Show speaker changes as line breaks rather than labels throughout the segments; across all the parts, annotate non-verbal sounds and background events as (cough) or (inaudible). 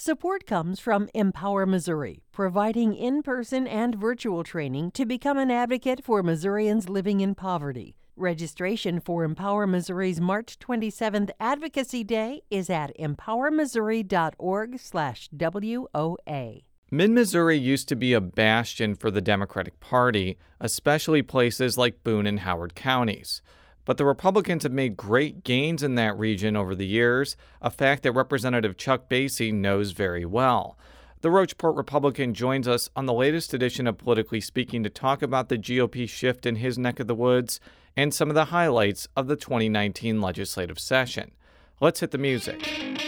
Support comes from Empower Missouri, providing in person and virtual training to become an advocate for Missourians living in poverty. Registration for Empower Missouri's March 27th Advocacy Day is at empowermissouri.org/WOA.
Mid Missouri used to be a bastion for the Democratic Party, especially places like Boone and Howard counties. But the Republicans have made great gains in that region over the years, a fact that Representative Chuck Basye knows very well. The Rocheport Republican joins us on the latest edition of Politically Speaking to talk about the GOP shift in his neck of the woods and some of the highlights of the 2019 legislative session. Let's hit the music.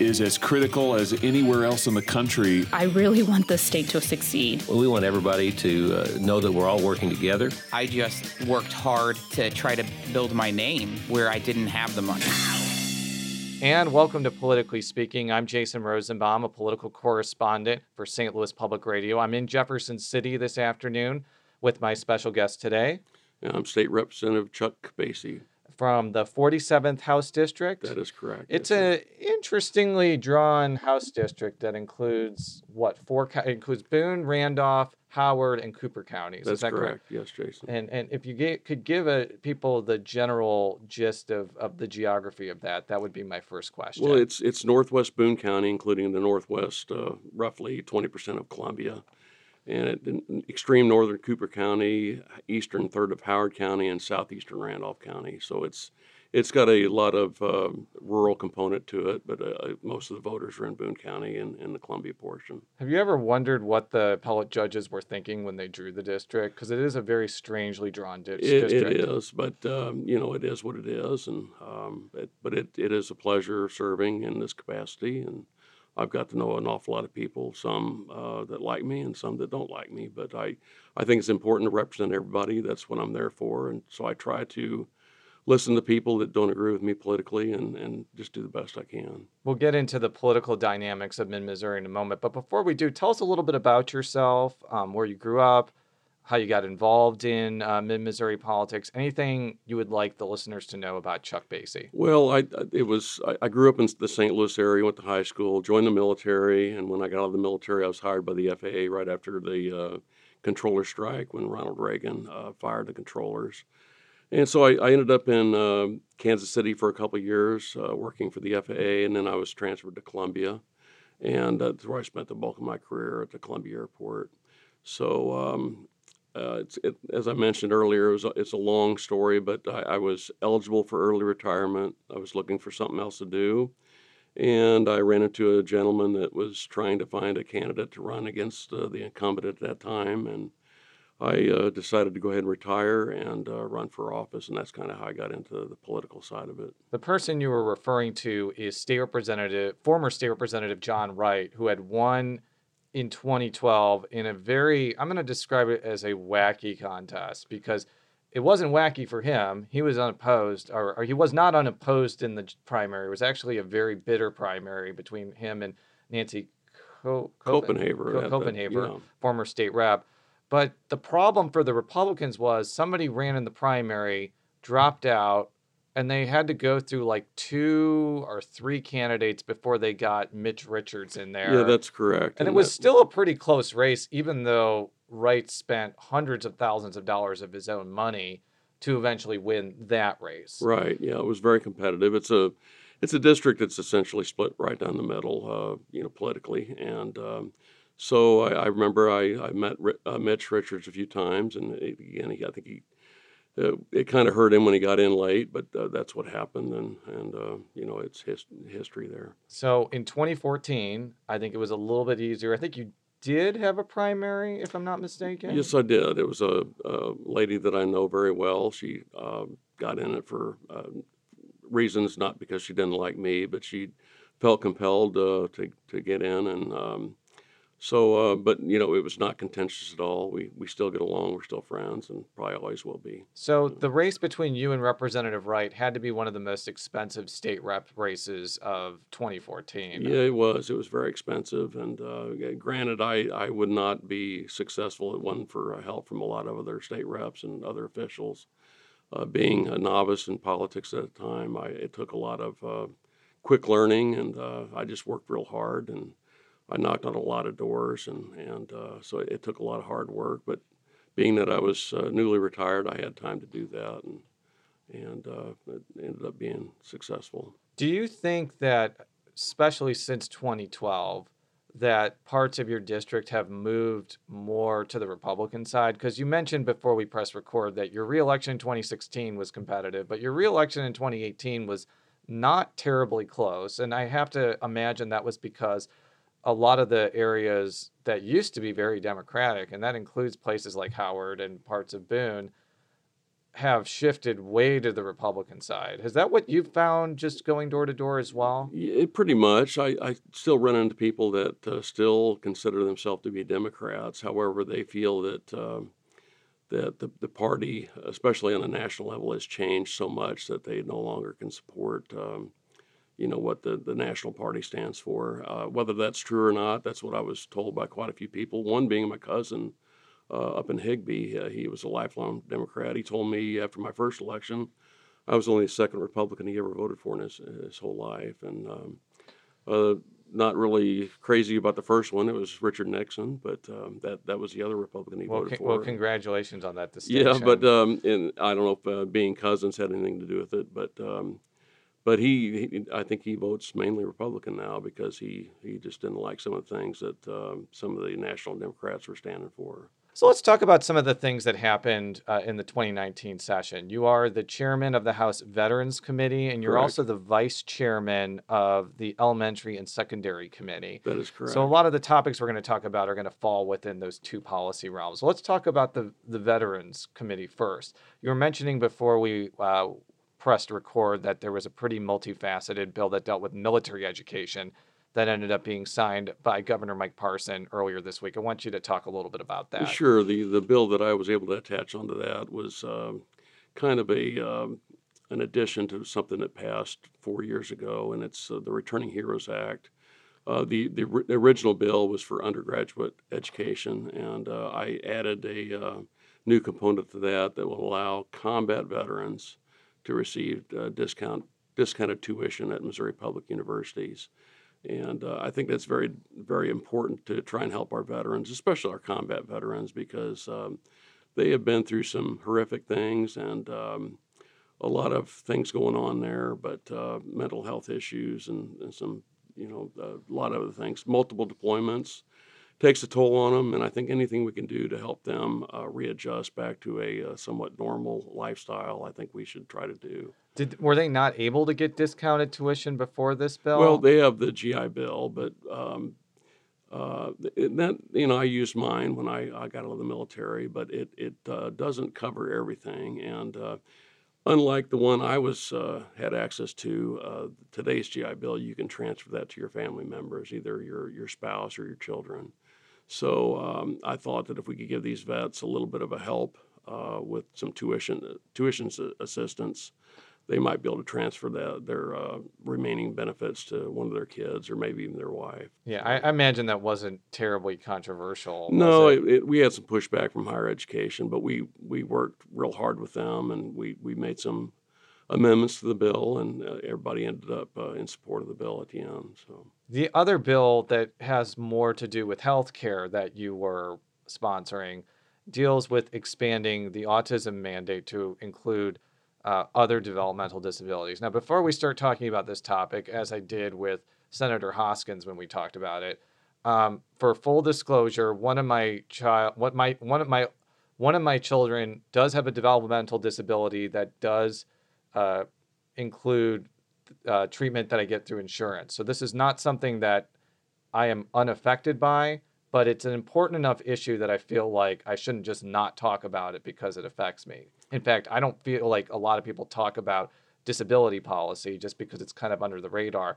is as critical as anywhere else in the country.
I really want the state to succeed.
Well, we want everybody to uh, know that we're all working together.
I just worked hard to try to build my name where I didn't have the money.
And welcome to Politically Speaking. I'm Jason Rosenbaum, a political correspondent for St. Louis Public Radio. I'm in Jefferson City this afternoon with my special guest today.
I'm State Representative Chuck Basye
from the 47th House District.
That is correct.
It's an interestingly drawn House district that includes what four includes Boone, Randolph, Howard, and Cooper counties.
That's
is that correct?
correct? Yes, Jason.
And and if you get, could give a, people the general gist of, of the geography of that, that would be my first question.
Well, it's it's northwest Boone County, including the northwest, uh, roughly 20% of Columbia and in extreme northern Cooper County, eastern third of Howard County, and southeastern Randolph County. So it's it's got a lot of uh, rural component to it, but uh, most of the voters are in Boone County and in the Columbia portion.
Have you ever wondered what the appellate judges were thinking when they drew the district? Because it is a very strangely drawn di-
it,
district.
It is, but um, you know, it is what it is, and um, it, but it, it is a pleasure serving in this capacity, and I've got to know an awful lot of people, some uh, that like me and some that don't like me. But I, I think it's important to represent everybody. That's what I'm there for. And so I try to listen to people that don't agree with me politically and, and just do the best I can.
We'll get into the political dynamics of Mid Missouri in a moment. But before we do, tell us a little bit about yourself, um, where you grew up, how you got involved in uh, mid Missouri politics. Anything you would like the listeners to know about Chuck Basye?
Well, I it was I, grew up in the St. Louis area, went to high school, joined the military, and when I got out of the military, I was hired by the FAA right after the uh, controller strike when Ronald Reagan uh, fired the controllers. And so I, I ended up in uh, Kansas City for a couple years uh, working for the FAA, and then I was transferred to Columbia, and that's where I spent the bulk of my career at the Columbia Airport. So um, uh, it, as I mentioned earlier, it was a, it's a long story, but I, I, was eligible for early retirement. I was looking for something else to do, and I ran into a gentleman that was trying to find a candidate to run against uh, the incumbent at that time, and I uh, decided to go ahead and retire and uh, run for office, and that's kind of how I got into the political side of it.
The person you were referring to is State Representative, former State Representative John Wright, who had won in 2012 in a very I'm going to describe it as a wacky contest because it wasn't wacky for him. He was unopposed, or, or, he was not unopposed in the primary. It was actually a very bitter primary between him and Nancy Co-
Copenhaver,
Copenhaver, yeah. former state rep. But the problem for the Republicans was somebody ran in the primary, dropped out, and they had to go through like two or three candidates before they got Mitch Richards in there.
Yeah, that's correct.
And, and it was that... still a pretty close race, even though Wright spent hundreds of thousands of dollars of his own money to eventually win that race.
Right. Yeah, it was very competitive. It's a it's a district that's essentially split right down the middle, uh, you know, politically. And um, so I, I, remember I, I met uh, Mitch Richards a few times, and again, he, I think he uh, it kind of hurt him when he got in late, but uh, that's what happened, and and uh, you know it's his, history there.
So in 2014, I think it was a little bit easier. I think you did have a primary, if I'm not mistaken.
Yes, I did. It was a, a lady that I know very well. She um, got in it for uh, reasons not because she didn't like me, but she felt compelled uh, to to get in, and um, So, uh, but you know, it was not contentious at all. We we still get along. We're still friends, and probably always will be.
So the race between you and Representative Wright had to be one of the most expensive state rep races of 2014.
Yeah, it was. It was very expensive, and uh, granted, I I would not be successful. It wasn't for uh, help from a lot of other state reps and other officials. Uh, being a novice in politics at the time, I, it took a lot of uh, quick learning, and uh, I just worked real hard and I knocked on a lot of doors, and and uh, so it took a lot of hard work. But being that I was uh, newly retired, I had time to do that, and and uh, it ended up being successful.
Do you think that, especially since 2012, that parts of your district have moved more to the Republican side? Because you mentioned before we press record that your reelection in 2016 was competitive, but your reelection in 2018 was not terribly close. And I have to imagine that was because a lot of the areas that used to be very Democratic, and that includes places like Howard and parts of Boone, have shifted way to the Republican side. Is that what you've found just going door to door as well?
Yeah, pretty much. I, I still run into people that uh, still consider themselves to be Democrats. However, they feel that uh, that the, the party, especially on a national level, has changed so much that they no longer can support. Um, you know what the, the national party stands for. Uh, whether that's true or not, that's what I was told by quite a few people. One being my cousin uh, up in Higbee Uh, he was a lifelong Democrat. He told me after my first election, I was only the second Republican he ever voted for in his, his whole life, and um, uh, not really crazy about the first one. It was Richard Nixon, but um, that that was the other Republican he
well,
voted
con-
for.
Well, congratulations on that distinction.
Yeah, but um, and I don't know if uh, being cousins had anything to do with it, but um, but he, he, I think he votes mainly Republican now because he, he just didn't like some of the things that um, some of the national Democrats were standing for.
So let's talk about some of the things that happened uh, in the 2019 session. You are the chairman of the House Veterans Committee, and you're
Correct.
also the vice chairman of the Elementary and Secondary Committee.
That is correct.
So a lot of the topics we're going to talk about are going to fall within those two policy realms. So let's talk about the the Veterans Committee first. You were mentioning before we uh, pressed to record that there was a pretty multifaceted bill that dealt with military education that ended up being signed by Governor Mike Parson earlier this week. I want you to talk a little bit about that.
Sure. The the bill that I was able to attach onto that was um, kind of a um, an addition to something that passed four years ago, and it's uh, the Returning Heroes Act. Uh, the, the ri- original bill was for undergraduate education, and uh, I added a uh, new component to that that will allow combat veterans to receive uh, discount discounted tuition at Missouri public universities. And uh, I think that's very, very important to try and help our veterans, especially our combat veterans, because um, they have been through some horrific things and um, a lot of things going on there, but uh, mental health issues and, and some, you know, a lot of other things. Multiple deployments takes a toll on them, and I think anything we can do to help them uh, readjust back to a uh, somewhat normal lifestyle, I think we should try to do.
Did were they not able to get discounted tuition before this bill?
Well, they have the GI Bill, but um, uh, that you know, I used mine when I, I got out of the military, but it it uh, doesn't cover everything. And uh, unlike the one I was uh, had access to, uh, today's GI Bill, you can transfer that to your family members, either your your spouse or your children. So um, I thought that if we could give these vets a little bit of a help uh, with some tuition tuition assistance they might be able to transfer that, their uh, remaining benefits to one of their kids or maybe even their wife.
Yeah, I, I imagine that wasn't terribly controversial.
No,
it?
It, it, we had some pushback from higher education, but we, we worked real hard with them and we, we made some amendments to the bill, and uh, everybody ended up uh, in support of the bill at the end. So
the other bill that has more to do with health care that you were sponsoring deals with expanding the autism mandate to include uh, other developmental disabilities. Now, before we start talking about this topic, as I did with Senator Hoskins when we talked about it, um, for full disclosure, one of my child, what my one of my one of my children does have a developmental disability that does uh, include uh, treatment that I get through insurance. So this is not something that I am unaffected by, but it's an important enough issue that I feel like I shouldn't just not talk about it because it affects me. In fact, I don't feel like a lot of people talk about disability policy just because it's kind of under the radar.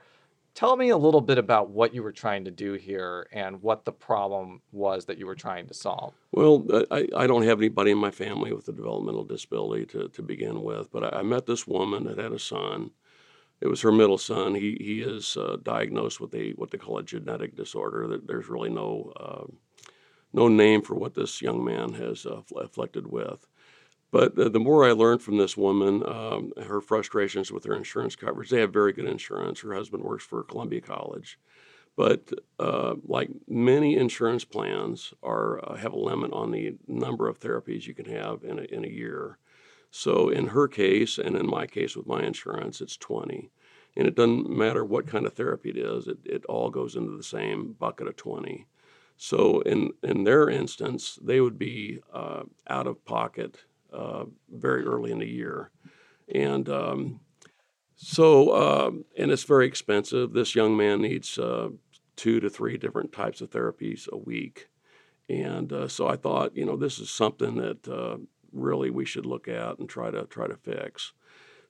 Tell me a little bit about what you were trying to do here and what the problem was that you were trying to solve.
Well, I, I don't have anybody in my family with a developmental disability to, to begin with, but I, I met this woman that had a son. It was her middle son. He, he is uh, diagnosed with a what they call a genetic disorder. There's really no uh, no name for what this young man has uh, afflicted with. But the, the, more I learned from this woman, um, her frustrations with her insurance coverage, they have very good insurance. Her husband works for Columbia College. But uh, like many insurance plans, are uh, have a limit on the number of therapies you can have in a, in a year. So in her case, and in my case with my insurance, it's 20. And it doesn't matter what kind of therapy it is, it, it all goes into the same bucket of 20. So in, in their instance, they would be uh, out of pocket uh, very early in the year. And um, so, uh, and it's very expensive. This young man needs uh, two to three different types of therapies a week. And uh, so I thought, you know, this is something that uh, really we should look at and try to try to fix.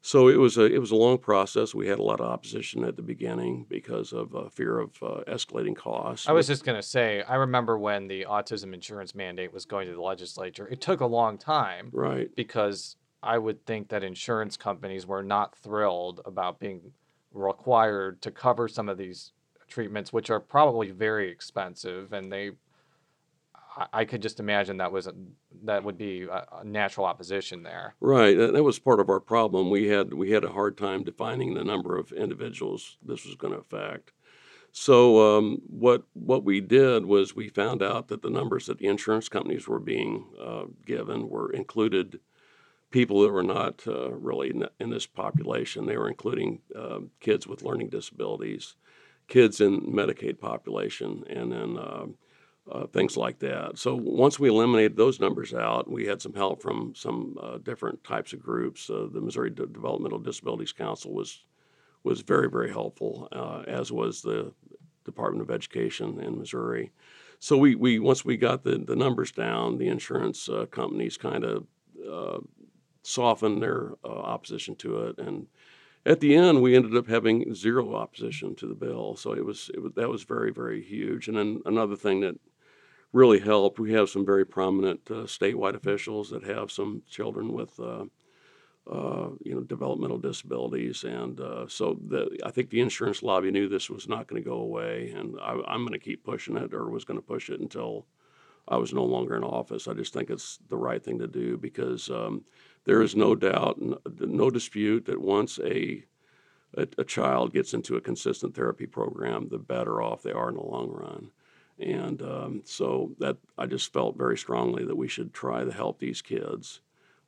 So it was a it was a long process. We had a lot of opposition at the beginning because of uh, fear of uh, escalating costs.
I was just going to say, I remember when the autism insurance mandate was going to the legislature. It took a long time,
right?
Because I would think that insurance companies were not thrilled about being required to cover some of these treatments, which are probably very expensive, and they I could just imagine that was a, that would be a, a natural opposition there.
Right, that was part of our problem. We had we had a hard time defining the number of individuals this was going to affect. So um, what what we did was we found out that the numbers that the insurance companies were being uh, given were included people that were not uh, really in, this population. They were including uh, kids with learning disabilities, kids in Medicaid population, and then um, uh, things like that. So once we eliminated those numbers out, we had some help from some uh, different types of groups. Uh, the Missouri De- Developmental Disabilities Council was was very very helpful, uh, as was the Department of Education in Missouri. So we, we once we got the, the numbers down, the insurance uh, companies kind of uh, softened their opposition to it and at the end, we ended up having zero opposition to the bill. So it was, it was that was very very huge. And then another thing that really helped. We have some very prominent uh, statewide officials that have some children with, uh, uh, you know, developmental disabilities, and uh, so the, I think the insurance lobby knew this was not going to go away, and I, am going to keep pushing it, or was going to push it until I was no longer in office. I just think it's the right thing to do because um, there is no doubt, no dispute that once a a, a, child gets into a consistent therapy program, the better off they are in the long run. And um, so that I just felt very strongly that we should try to help these kids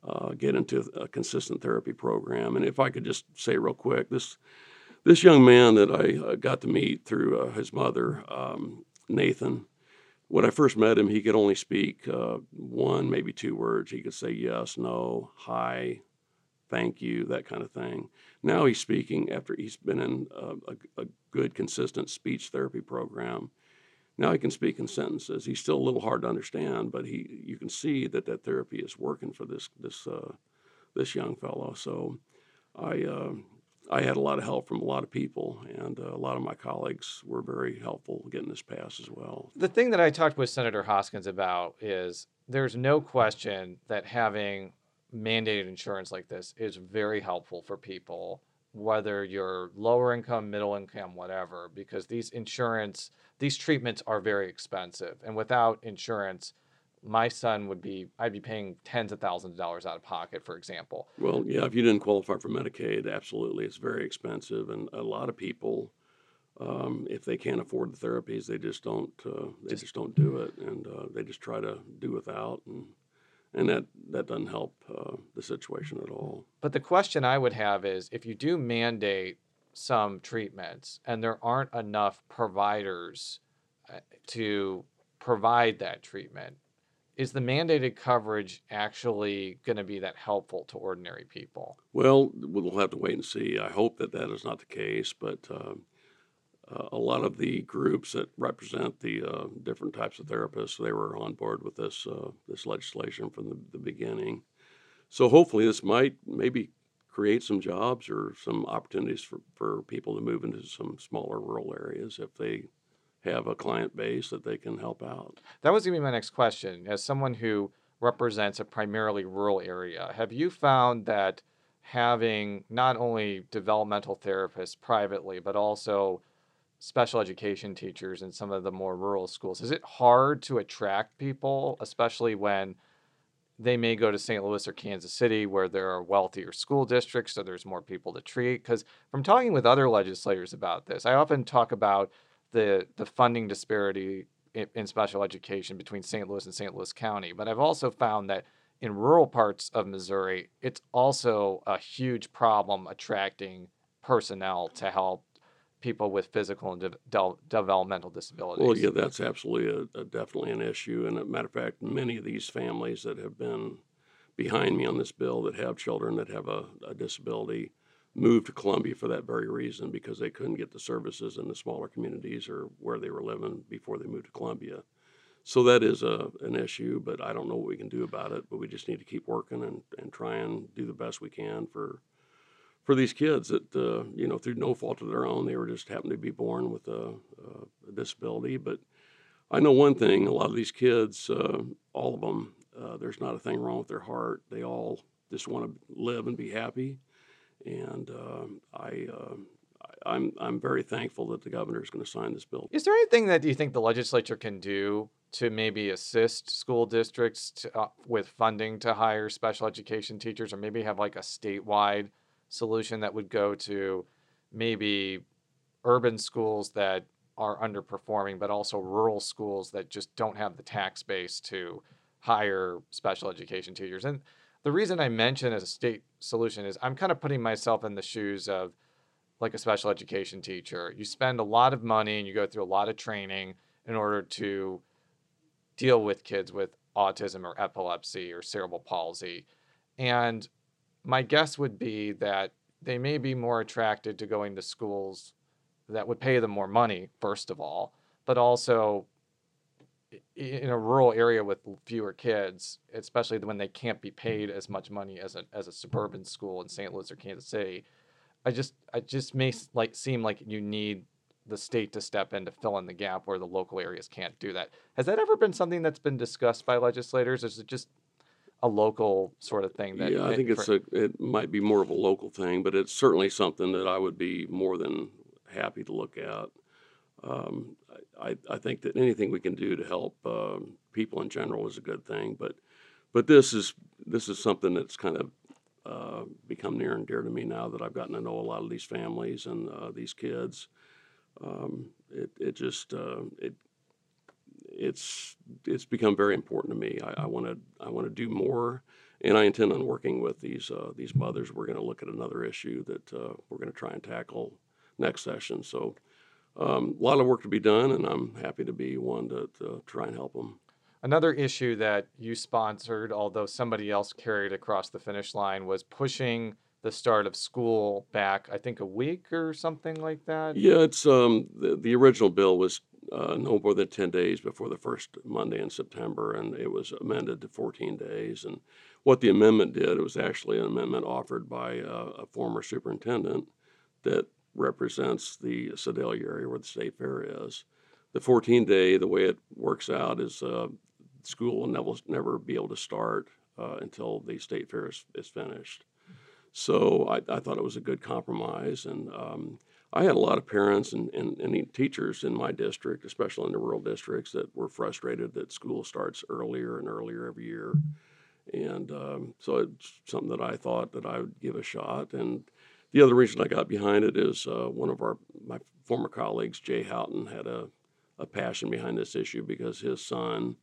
uh, get into a consistent therapy program. And if I could just say real quick, this this young man that I uh, got to meet through uh, his mother, um, Nathan. When I first met him, he could only speak uh, one, maybe two words. He could say yes, no, hi, thank you, that kind of thing. Now he's speaking after he's been in a, a, a good, consistent speech therapy program now he can speak in sentences. He's still a little hard to understand, but he you can see that that therapy is working for this this uh, this young fellow. So I uh, I had a lot of help from a lot of people, and uh, a lot of my colleagues were very helpful getting this passed as well.
The thing that I talked with Senator Hoskins about is there's no question that having mandated insurance like this is very helpful for people whether you're lower income, middle income, whatever, because these insurance, these treatments are very expensive. And without insurance, my son would be, I'd be paying tens of thousands of dollars out of pocket, for example.
Well, yeah, if you didn't qualify for Medicaid, absolutely, it's very expensive. And a lot of people, um, if they can't afford the therapies, they just don't, uh, they just, just, don't do it. And uh, they just try to do without. And and that that doesn't help uh, the situation at all.
But the question I would have is, if you do mandate some treatments and there aren't enough providers uh, to provide that treatment, is the mandated coverage actually going to be that helpful to ordinary people?
Well, we'll have to wait and see. I hope that that is not the case, but. Uh, a lot of the groups that represent the uh, different types of therapists they were on board with this uh, this legislation from the, the, beginning. So hopefully this might maybe create some jobs or some opportunities for, for people to move into some smaller rural areas if they have a client base that they can help out.
That was going to be my next question. As someone who represents a primarily rural area, have you found that having not only developmental therapists privately, but also special education teachers in some of the more rural schools, is it hard to attract people, especially when they may go to St. Louis or Kansas City where there are wealthier school districts, so there's more people to treat? Because from talking with other legislators about this, I often talk about the the funding disparity in, in special education between St. Louis and St. Louis County, but I've also found that in rural parts of Missouri, it's also a huge problem attracting personnel to help people with physical and de- de- developmental disabilities.
Well, yeah, that's absolutely a, a, definitely an issue. And a matter of fact, many of these families that have been behind me on this bill that have children that have a, a disability moved to Columbia for that very reason because they couldn't get the services in the smaller communities or where they were living before they moved to Columbia. So that is a, an issue, but I don't know what we can do about it. But we just need to keep working and, and try and do the best we can for for these kids that uh, you know through no fault of their own they were just happened to be born with a, a disability. But I know one thing: a lot of these kids, uh, all of them, uh, there's not a thing wrong with their heart. They all just want to live and be happy and um, I, uh, I'm I'm very thankful that the governor is going to sign this bill.
Is there anything that you think the legislature can do to maybe assist school districts to, uh, with funding to hire special education teachers, or maybe have like a statewide solution that would go to maybe urban schools that are underperforming, but also rural schools that just don't have the tax base to hire special education teachers. And the reason I mention a state solution is I'm kind of putting myself in the shoes of like a special education teacher. You spend a lot of money and you go through a lot of training in order to deal with kids with autism or epilepsy or cerebral palsy. And my guess would be that they may be more attracted to going to schools that would pay them more money, first of all, but also in a rural area with fewer kids, especially when they can't be paid as much money as a as a suburban school in St. Louis or Kansas City, I just I just may like seem like you need the state to step in to fill in the gap where the local areas can't do that. Has that ever been something that's been discussed by legislators? Or is it just a local sort of thing? That
yeah, I think it's a it might be more of a local thing, but it's certainly something that I would be more than happy to look at. Um, I, I think that anything we can do to help um, people in general is a good thing. But but this is this is something that's kind of uh, become near and dear to me now that I've gotten to know a lot of these families and uh, these kids. Um, it it just uh, it it's it's become very important to me. I want to I want to do more, and I intend on working with these uh, these mothers. We're going to look at another issue that uh, we're going to try and tackle next session. So um, a lot of work to be done, and I'm happy to be one to, to try and help them.
Another issue that you sponsored, although somebody else carried across the finish line, was pushing the start of school back. I think a week or something like that.
Yeah, it's um, the, the original bill was uh, no more than 10 days before the first Monday in September, and it was amended to 14 days. And what the amendment did, it was actually an amendment offered by uh, a former superintendent that represents the Sedalia area where the state fair is. The 14 day, the way it works out is uh, school will never, never be able to start uh, until the state fair is, is finished. So I, I, thought it was a good compromise. And um, I had a lot of parents and, and, and, teachers in my district, especially in the rural districts, that were frustrated that school starts earlier and earlier every year. And um, so it's something that I thought that I would give a shot. And the other reason I got behind it is uh, one of our my former colleagues, Jay Houghton, had a, a passion behind this issue because his son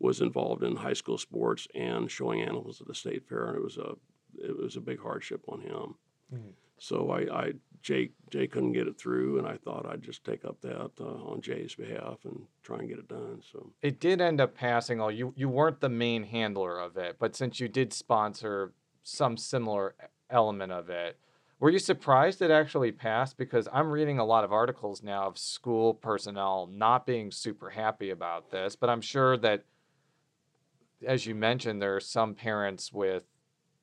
was involved in high school sports and showing animals at the state fair, and it was a it was a big hardship on him. Mm-hmm. So I, I Jay Jay couldn't get it through, and I thought I'd just take up that uh, on Jay's behalf and try and get it done. So
it did end up passing. All you you weren't the main handler of it, but since you did sponsor some similar element of it, were you surprised it actually passed? Because I'm reading a lot of articles now of school personnel not being super happy about this, but I'm sure that, as you mentioned, there are some parents with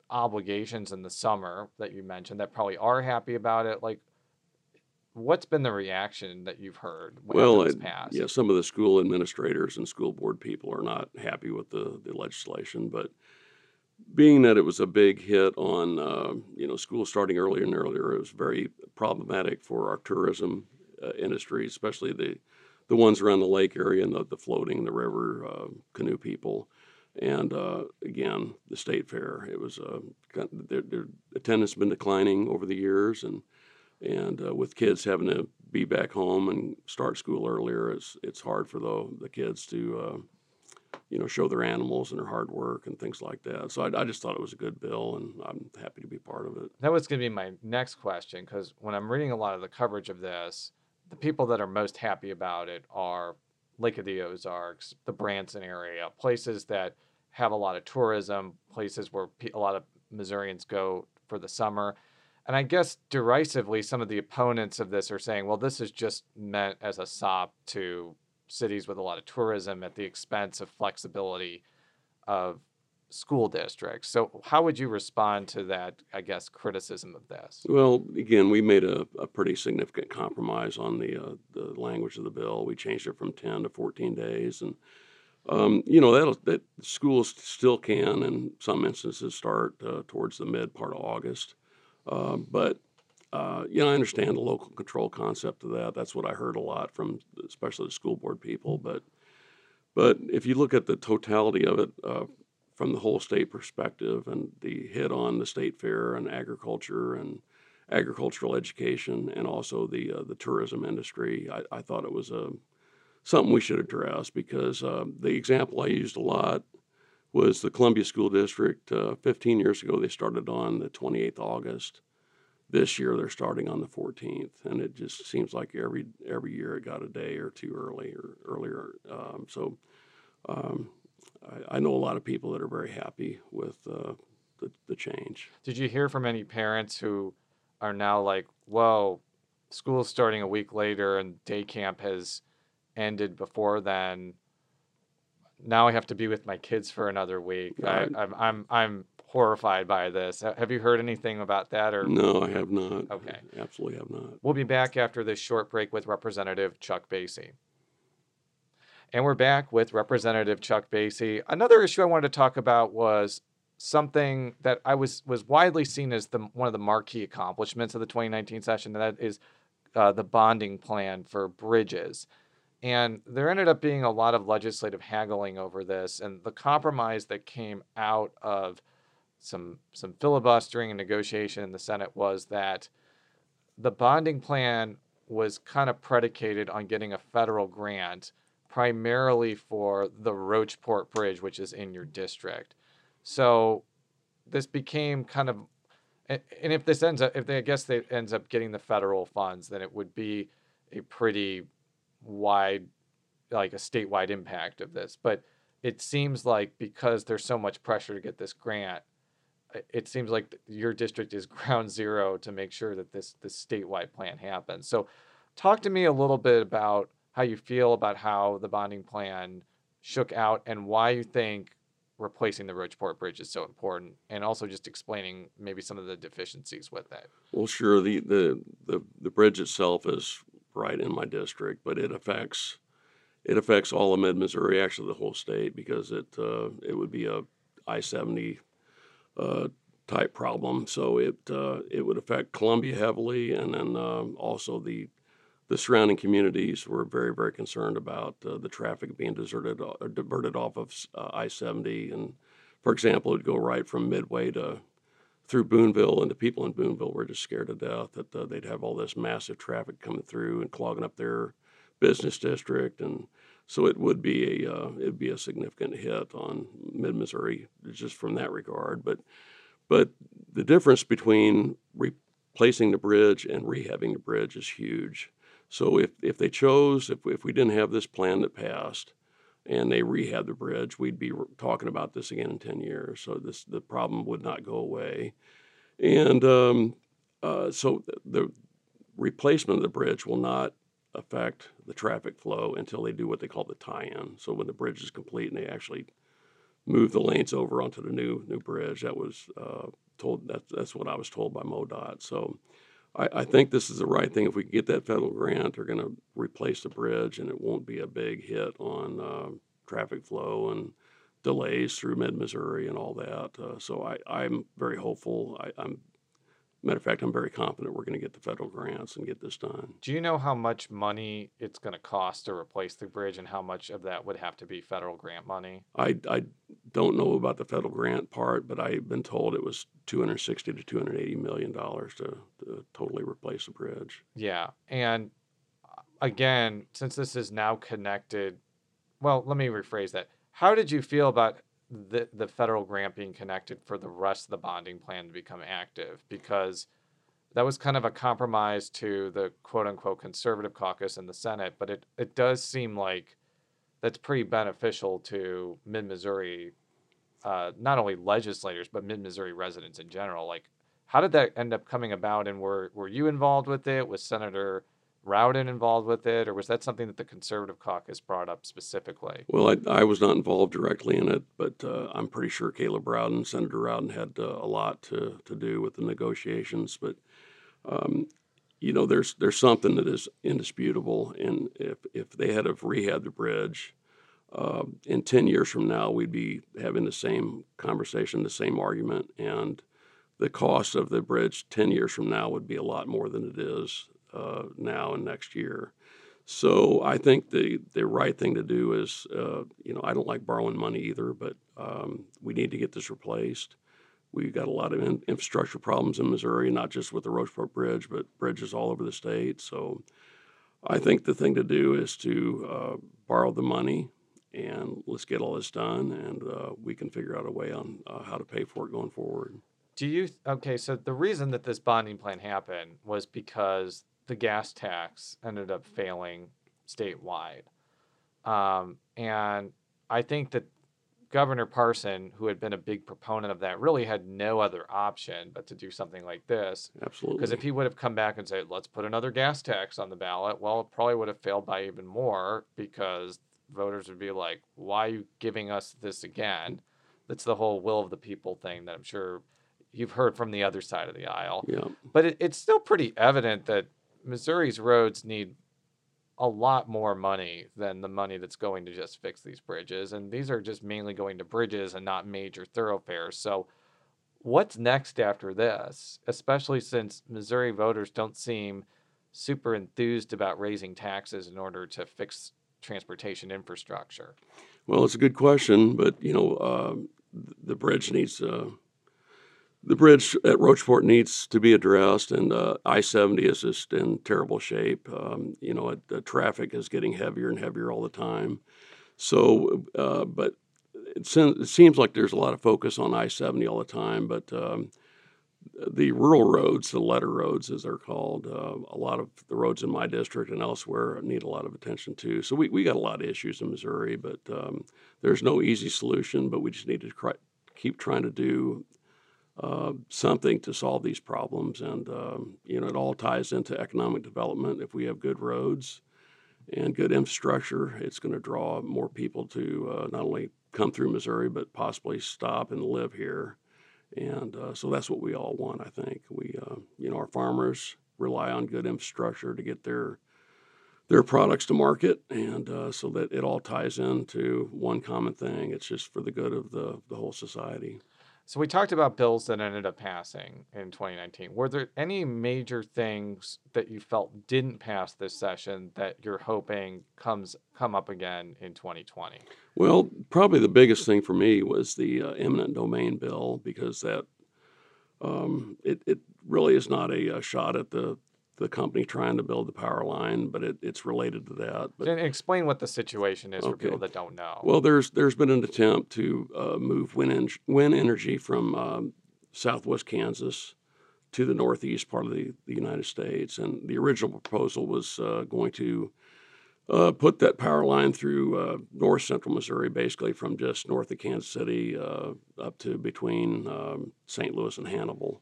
obligations in the summer that you mentioned that probably are happy about it. Like, what's been the reaction that you've heard
well, it,
passed?
yeah, some of the school administrators and school board people are not happy with the, the legislation, but being that it was a big hit on uh, you know schools starting earlier and earlier, it was very problematic for our tourism uh, industry, especially the the ones around the lake area and the, the floating, the river uh, canoe people. And uh, again, the state fair. It was uh, their, their, attendance has been declining over the years, and and uh, with kids having to be back home and start school earlier, it's it's hard for the the kids to uh, you know show their animals and their hard work and things like that. So I, I just thought it was a good bill, and I'm happy to be part of it.
That was going to be my next question because when I'm reading a lot of the coverage of this, the people that are most happy about it are Lake of the Ozarks, the Branson area, places that have a lot of tourism, places where a lot of Missourians go for the summer. And I guess derisively, some of the opponents of this are saying, well, this is just meant as a sop to cities with a lot of tourism at the expense of flexibility of school districts. So, how would you respond to that, I guess, criticism of this?
Well, again, we made a, a pretty significant compromise on the, uh, the language of the bill. We changed it from 10 to 14 days. And, um, you know, that schools still can, in some instances, start uh, towards the mid part of August. Uh, but uh, you know, I understand the local control concept of that. That's what I heard a lot from, especially the school board people. But, but if you look at the totality of it, uh, from the whole state perspective and the hit on the state fair and agriculture and agricultural education and also the uh, the tourism industry. I, I, thought it was a something we should address because uh, the example I used a lot was the Columbia School District. Uh, 15 years ago, they started on the 28th August. This year, they're starting on the 14th, and it just seems like every every year it got a day or two early or earlier. Um, so. Um, I, I, know a lot of people that are very happy with uh, the, the change.
Did you hear from any parents who are now like, whoa, school's starting a week later and day camp has ended before then? Now I have to be with my kids for another week. I, I'm, I'm, I'm horrified by this. Have you heard anything about that or
No, I have not.
Okay.
I absolutely have not.
We'll be back after this short break with Representative Chuck Basye. And we're back with Representative Chuck Basye. Another issue I wanted to talk about was something that I was was widely seen as the one of the marquee accomplishments of the 2019 session, and that is uh, the bonding plan for bridges. And there ended up being a lot of legislative haggling over this, and the compromise that came out of some some filibustering and negotiation in the Senate was that the bonding plan was kind of predicated on getting a federal grant primarily for the Rocheport Bridge, which is in your district. So this became kind of, and if this ends up, if they, I guess they ends up getting the federal funds, then it would be a pretty wide, like a statewide impact of this. But it seems like because there's so much pressure to get this grant, it seems like your district is (laughs) ground zero to make sure that this this statewide plan happens. So, talk to me a little bit about how you feel about how the bonding plan shook out and why you think replacing the Rocheport Bridge is so important, and also just explaining maybe some of the deficiencies with that.
Well, sure. The the the, the bridge itself is right in my district, but it affects it affects all of Mid Missouri, actually the whole state, because it uh, it would be a I seventy uh, type problem. So it uh, it would affect Columbia heavily, and then um, also the the surrounding communities were very, very concerned about uh, the traffic being deserted or uh, diverted off of uh, I-70. And for example, it'd go right from Midway to through Boonville, and the people in Boonville were just scared to death that uh, they'd have all this massive traffic coming through and clogging up their business district. And so it would be a uh, it'd be a significant hit on Mid Missouri just from that regard. But but the difference between replacing the bridge and rehabbing the bridge is huge. So if, if they chose, if, if we didn't have this plan that passed and they rehab the bridge, we'd be talking about this again in 10 years. So this the problem would not go away. And um, uh, so the replacement of the bridge will not affect the traffic flow until they do what they call the tie-in. So when the bridge is complete and they actually move the lanes over onto the new new bridge. That was uh, told. That's that's what I was told by MoDOT. So. I, I think this is the right thing. If we get that federal grant, they're going to replace the bridge, and it won't be a big hit on uh, traffic flow and delays through mid Missouri and all that. Uh, so I, I'm very hopeful. I, I'm matter of fact, I'm very confident we're going to get the federal grants and get this done.
Do you know how much money it's going to cost to replace the bridge, and how much of that would have to be federal grant money?
I, I don't know about the federal grant part, but I've been told it was 260 to 280 million dollars to, to totally replace the bridge.
Yeah, and uh, again, since this is now connected, well, let me rephrase that. How did you feel about the the federal grant being connected for the rest of the bonding plan to become active because that was kind of a compromise to the quote unquote conservative caucus in the Senate, but it, it does seem like that's pretty beneficial to mid Missouri, uh, not only legislators, but mid Missouri residents in general. Like, how did that end up coming about? And were, were you involved with it? Was Senator Rowden involved with it, or was that something that the conservative caucus brought up specifically?
Well, I, I was not involved directly in it, but uh, I'm pretty sure Caleb Rowden, Senator Rowden, had uh, a lot to, to do with the negotiations. But um, you know, there's there's something that is indisputable, and if if they had have rehabbed the bridge. Uh, in 10 years from now, we'd be having the same conversation, the same argument, and the cost of the bridge 10 years from now would be a lot more than it is uh, now and next year. So I think the the right thing to do is, uh, you know, I don't like borrowing money either, but um, we need to get this replaced. We've got a lot of in- infrastructure problems in Missouri, not just with the Rocheport Bridge, but bridges all over the state. So I think the thing to do is to uh, borrow the money and let's get all this done, and uh, we can figure out a way on uh, how to pay for it going forward.
Do you okay? So the reason that this bonding plan happened was because the gas tax ended up failing statewide. Um, and I think that Governor Parson, who had been a big proponent of that, really had no other option but to do something like this.
Absolutely.
Because if he would have come back and said, let's put another gas tax on the ballot, well, it probably would have failed by even more because voters would be like, why are you giving us this again? That's the whole will of the people thing that I'm sure you've heard from the other side of the aisle.
Yeah.
But it, it's still pretty evident that Missouri's roads need a lot more money than the money that's going to just fix these bridges. And these are just mainly going to bridges and not major thoroughfares. So, what's next after this, especially since Missouri voters don't seem super enthused about raising taxes in order to fix transportation infrastructure?
Well, it's a good question, but you know, uh, the bridge needs uh, the bridge at Rocheport needs to be addressed, and uh, I 70 is just in terrible shape. Um, you know, it, the traffic is getting heavier and heavier all the time. So, uh, but it, it, seems like there's a lot of focus on I 70 all the time, but um, the rural roads, the letter roads as they're called, uh, a lot of the roads in my district and elsewhere need a lot of attention too. So, we, we got a lot of issues in Missouri, but um, there's no easy solution, but we just need to keep trying to do uh, something to solve these problems. And, um, you know, it all ties into economic development. If we have good roads and good infrastructure, it's going to draw more people to uh, not only come through Missouri, but possibly stop and live here. And uh, so that's what we all want, I think. We, uh, you know, our farmers rely on good infrastructure to get their their products to market, and uh, so that it all ties into one common thing. It's just for the good of the the whole society.
So we talked about bills that ended up passing in 2019. Were there any major things that you felt didn't pass this session that you're hoping comes come up again in 2020?
Well, probably the biggest thing for me was the uh, eminent domain bill because that um, it, it really is not a, a, shot at the the company trying to build the power line, but it, it's related to that. But
explain what the situation is okay. for people that don't know.
Well, there's there's been an attempt to uh, move wind, en- wind energy from um, southwest Kansas to the northeast part of the, the United States, and the original proposal was uh, going to uh, put that power line through uh, north central Missouri, basically from just north of Kansas City uh, up to between um, St. Louis and Hannibal.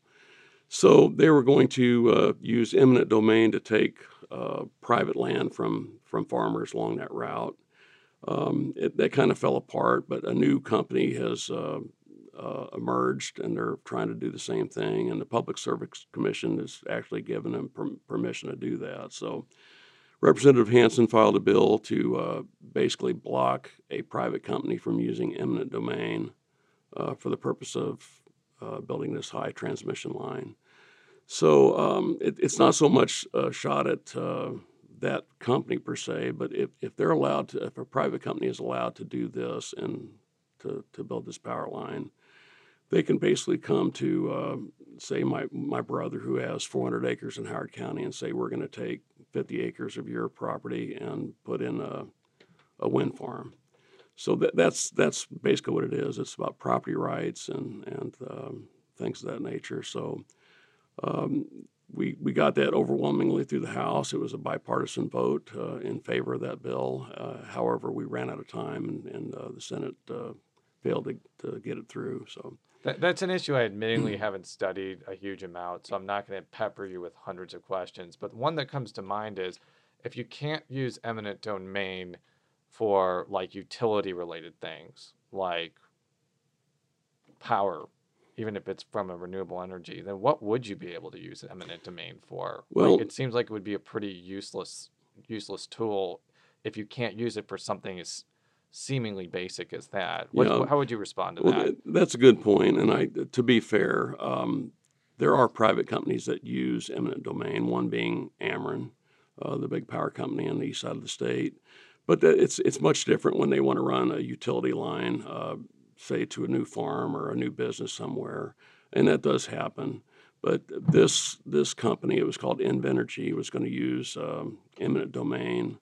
So they were going to uh, use eminent domain to take uh, private land from from farmers along that route. Um, it, that kind of fell apart, but a new company has uh, uh, emerged and they're trying to do the same thing. And the Public Service Commission has actually given them per- permission to do that. So Representative Hansen filed a bill to uh, basically block a private company from using eminent domain uh, for the purpose of uh, building this high transmission line. So um, it, it's not so much a shot at uh, that company per se, but if, if they're allowed to, if a private company is allowed to do this and to, to build this power line, they can basically come to, uh, say, my, my brother who has 400 acres in Howard County and say, we're going to take 50 acres of your property and put in a, a wind farm. So that, that's that's basically what it is. It's about property rights and and um, things of that nature. So um, we we got that overwhelmingly through the House. It was a bipartisan vote uh, in favor of that bill. Uh, however, we ran out of time, and, and uh, the Senate uh, failed to, to get it through. So.
That, that's an issue I admittingly (clears throat) haven't studied a huge amount, so I'm not going to pepper you with hundreds of questions. But one that comes to mind is if you can't use eminent domain for like utility related things, like power, even if it's from a renewable energy, then what would you be able to use eminent domain for?
Well,
like, it seems like it would be a pretty useless useless tool if you can't use it for something as seemingly basic as that. What,
Yeah.
How would you respond to
Well,
that?
that's a good point, and I, to be fair, um, there are private companies that use eminent domain. One being Ameren, uh, the big power company on the east side of the state. But it's it's much different when they want to run a utility line, uh, say to a new farm or a new business somewhere, and that does happen. But this this company, it was called Invenergy, was going to use um, eminent domain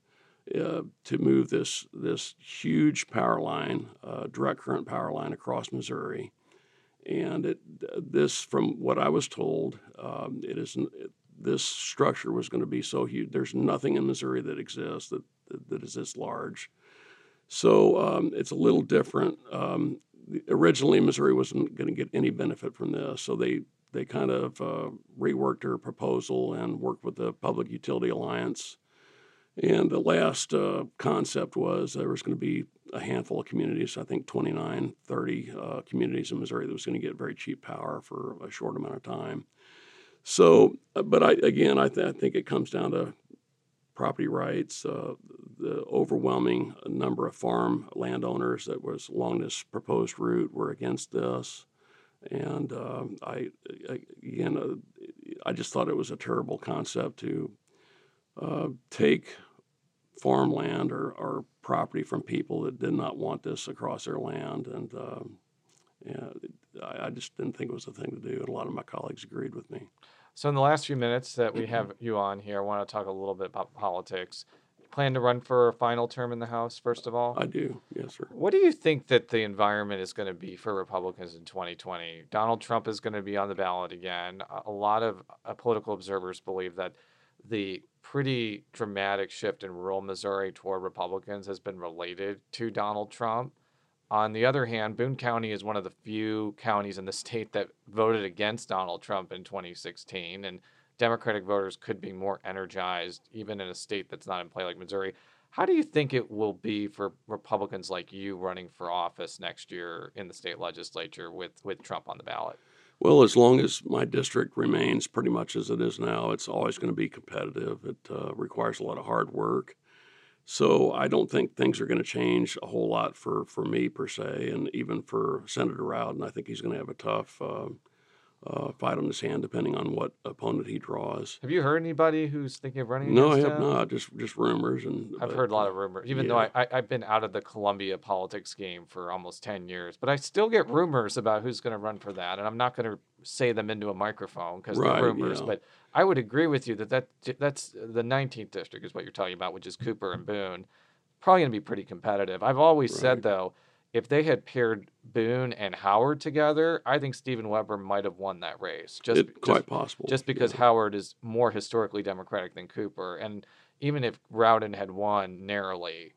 uh, to move this this huge power line, uh, direct current power line across Missouri. And it, this, from what I was told, um, it is this structure was going to be so huge. There's nothing in Missouri that exists that that, is this large. So um, it's a little different. Um, originally, Missouri wasn't going to get any benefit from this, so they they kind of uh, reworked their proposal and worked with the Public Utility Alliance. And the last uh, concept was there was going to be a handful of communities, I think 29, 30 uh, communities in Missouri that was going to get very cheap power for a short amount of time. So, uh, but I, again, I, th- I think it comes down to property rights, uh, the overwhelming number of farm landowners that was along this proposed route were against this. And um, I, I, again, uh, I just thought it was a terrible concept to uh, take farmland or, or property from people that did not want this across their land. And um, yeah, I, I just didn't think it was the thing to do. And a lot of my colleagues agreed with me.
So, in the last few minutes that we have you on here, I want to talk a little bit about politics. Plan to run for a final term in the House, first of all?
I do, yes, sir.
What do you think that the environment is going to be for Republicans in 2020? Donald Trump is going to be on the ballot again. A- A lot of uh, political observers believe that the pretty dramatic shift in rural Missouri toward Republicans has been related to Donald Trump. On the other hand, Boone County is one of the few counties in the state that voted against Donald Trump in 2016, and Democratic voters could be more energized, even in a state that's not in play like Missouri. How do you think it will be for Republicans like you running for office next year in the state legislature with, with Trump on the ballot?
Well, as long as my district remains pretty much as it is now, it's always going to be competitive. It uh, requires a lot of hard work. So I don't think things are going to change a whole lot for, for me per se, and even for Senator Rowden. I think he's going to have a tough uh, uh, fight on his hand depending on what opponent he draws.
Have you heard anybody who's thinking of running?
No, I have
him?
not. Just just rumors and.
I've
but,
heard a lot of rumors, even though
yeah.
I, I, I've been out of the Columbia politics game for almost 10 years, but I still get rumors about who's going to run for that. And I'm not going to say them into a microphone because
Right,
they're rumors.
yeah.
But I would agree with you that, that that's the 19th district is what you're talking about, which is Cooper and Boone. Probably going to be pretty competitive. I've always said, though, if they had paired Boone and Howard together, I think Stephen Webber might have won that race. Just
It- quite
just-
possible,
Just because
yeah.
Howard is more historically Democratic than Cooper, and even if Rowden had won narrowly,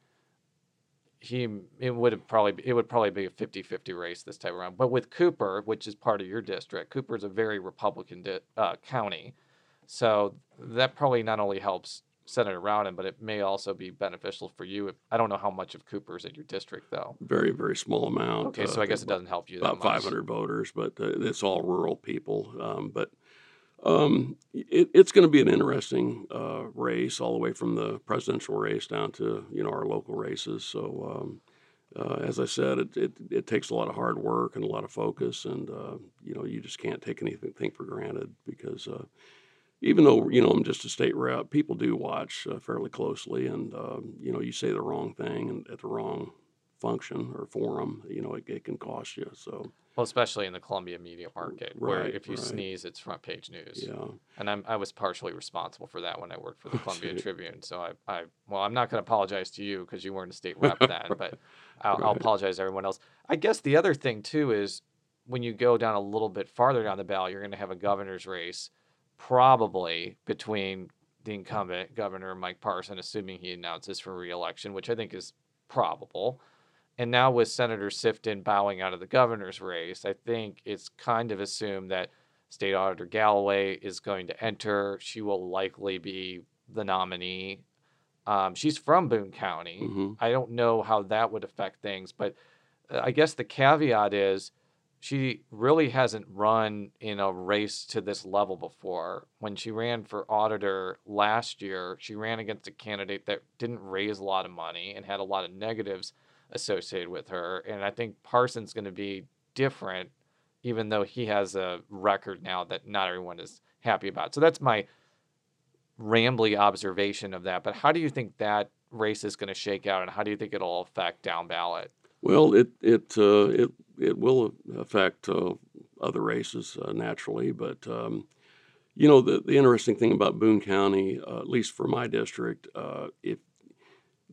he it would have probably it would probably be a 50-50 race this time around. But with Cooper, which is part of your district, Cooper is a very Republican di- uh, county, so that probably not only helps Senator him, but it may also be beneficial for you. If, I don't know how much of Cooper's in your district, though.
Very, very small amount.
Okay, so I guess it doesn't help you that
About
much.
500 voters, but uh, it's all rural people. Um, but um, it, it's going to be an interesting uh, race, all the way from the presidential race down to you know our local races. So. Um, uh, as I said, it, it, it takes a lot of hard work and a lot of focus, and uh, you know you just can't take anything for granted because uh, even though you know I'm just a state rep, people do watch uh, fairly closely, and um, you know you say the wrong thing and at the wrong function or forum, you know it, it can cost you. So
Well, especially in the Columbia media market, where if you
right.
sneeze, it's front page news.
yeah,
And I'm, I was partially responsible for that when I worked for the (laughs) Columbia Tribune. So I, I well, I'm not going to apologize to you because you weren't a state rep (laughs) then, but I'll, I'll apologize to everyone else. I guess the other thing too is when you go down a little bit farther down the ballot, you're going to have a governor's race, probably between the incumbent governor Mike Parson, assuming he announces for reelection, which I think is probable. And now with Senator Sifton bowing out of the governor's race, I think it's kind of assumed that State Auditor Galloway is going to enter. She will likely be the nominee. Um, she's from Boone County.
Mhm.
I don't know how that would affect things, but uh, I guess the caveat is she really hasn't run in a race to this level before. When she ran for auditor last year, she ran against a candidate that didn't raise a lot of money and had a lot of negatives associated with her. And I think Parsons going to be different, even though he has a record now that not everyone is happy about. So that's my rambly observation of that. But how do you think that race is going to shake out, and how do you think it'll affect down ballot?
Well, it it uh, it it will affect uh, other races uh, naturally, but um, you know the the interesting thing about Boone County, uh, at least for my district, if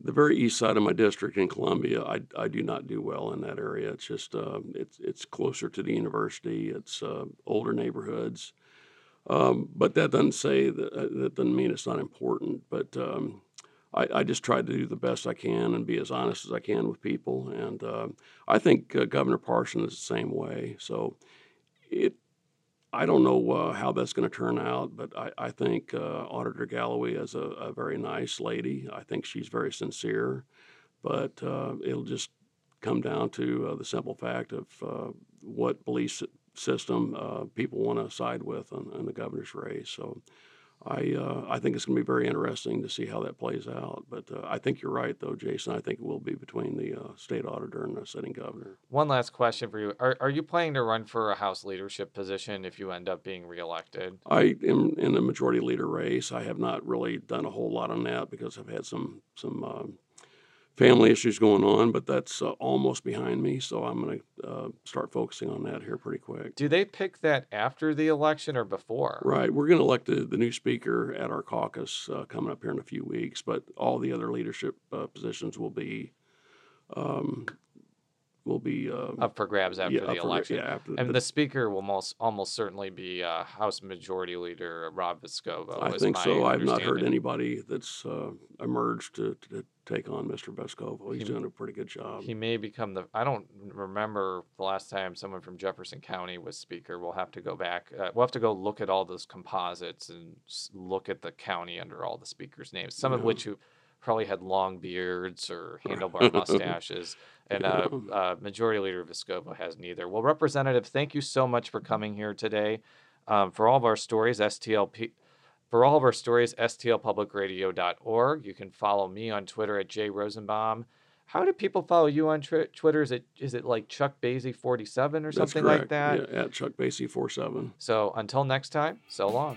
the very east side of my district in Columbia, I, I do not do well in that area. It's just uh, it's it's closer to the university. It's uh, older neighborhoods, um, but that doesn't say that that doesn't mean it's not important. But um, I, I just try to do the best I can and be as honest as I can with people. And uh, I think uh, Governor Parson is the same way. So it, I don't know uh, how that's going to turn out, but I, I think uh, Auditor Galloway is a, a very nice lady. I think she's very sincere, but uh, it'll just come down to uh, the simple fact of what belief system people want to side with in, in the governor's race. So I uh, I think it's going to be very interesting to see how that plays out. But uh, I think you're right, though, Jason. I think it will be between the uh, state auditor and the sitting governor.
One last question for you: Are are you planning to run for a House leadership position if you end up being reelected?
I am in the majority leader race. I have not really done a whole lot on that because I've had some some um, family issues going on, but that's uh, almost behind me. So I'm going to uh, start focusing on that here pretty quick.
Do they pick that after the election or before?
Right. We're going to elect the, the new speaker at our caucus uh, coming up here in a few weeks, but all the other leadership uh, positions will be um, will be uh,
Up for grabs after
yeah,
the
up for gra-
election.
yeah, after
and
the-
the speaker will most almost certainly be uh, House Majority Leader Rob Vescovo.
I think so. I've not heard anybody that's uh, emerged to, to take on Mr. Vescovo. He's
He-
doing a pretty good job.
He may become the. I don't remember the last time someone from Jefferson County was speaker. We'll have to go back. Uh, we'll have to go look at all those composites and look at the county under all the speakers' names. Some of which who probably had long beards or handlebar (laughs) mustaches, and uh, uh, Majority Leader Vescovo has neither. Well, Representative, thank you so much for coming here today. Um, for all of our stories, STLP. For all of our stories, stlpublicradio.org. You can follow me on Twitter at jrosenbaum. How do people follow you on twi- Twitter? Is it is it like Chuck Basye forty seven or
That's
something like that?
Yeah, at Chuck Basye 47.
So until next time, so long.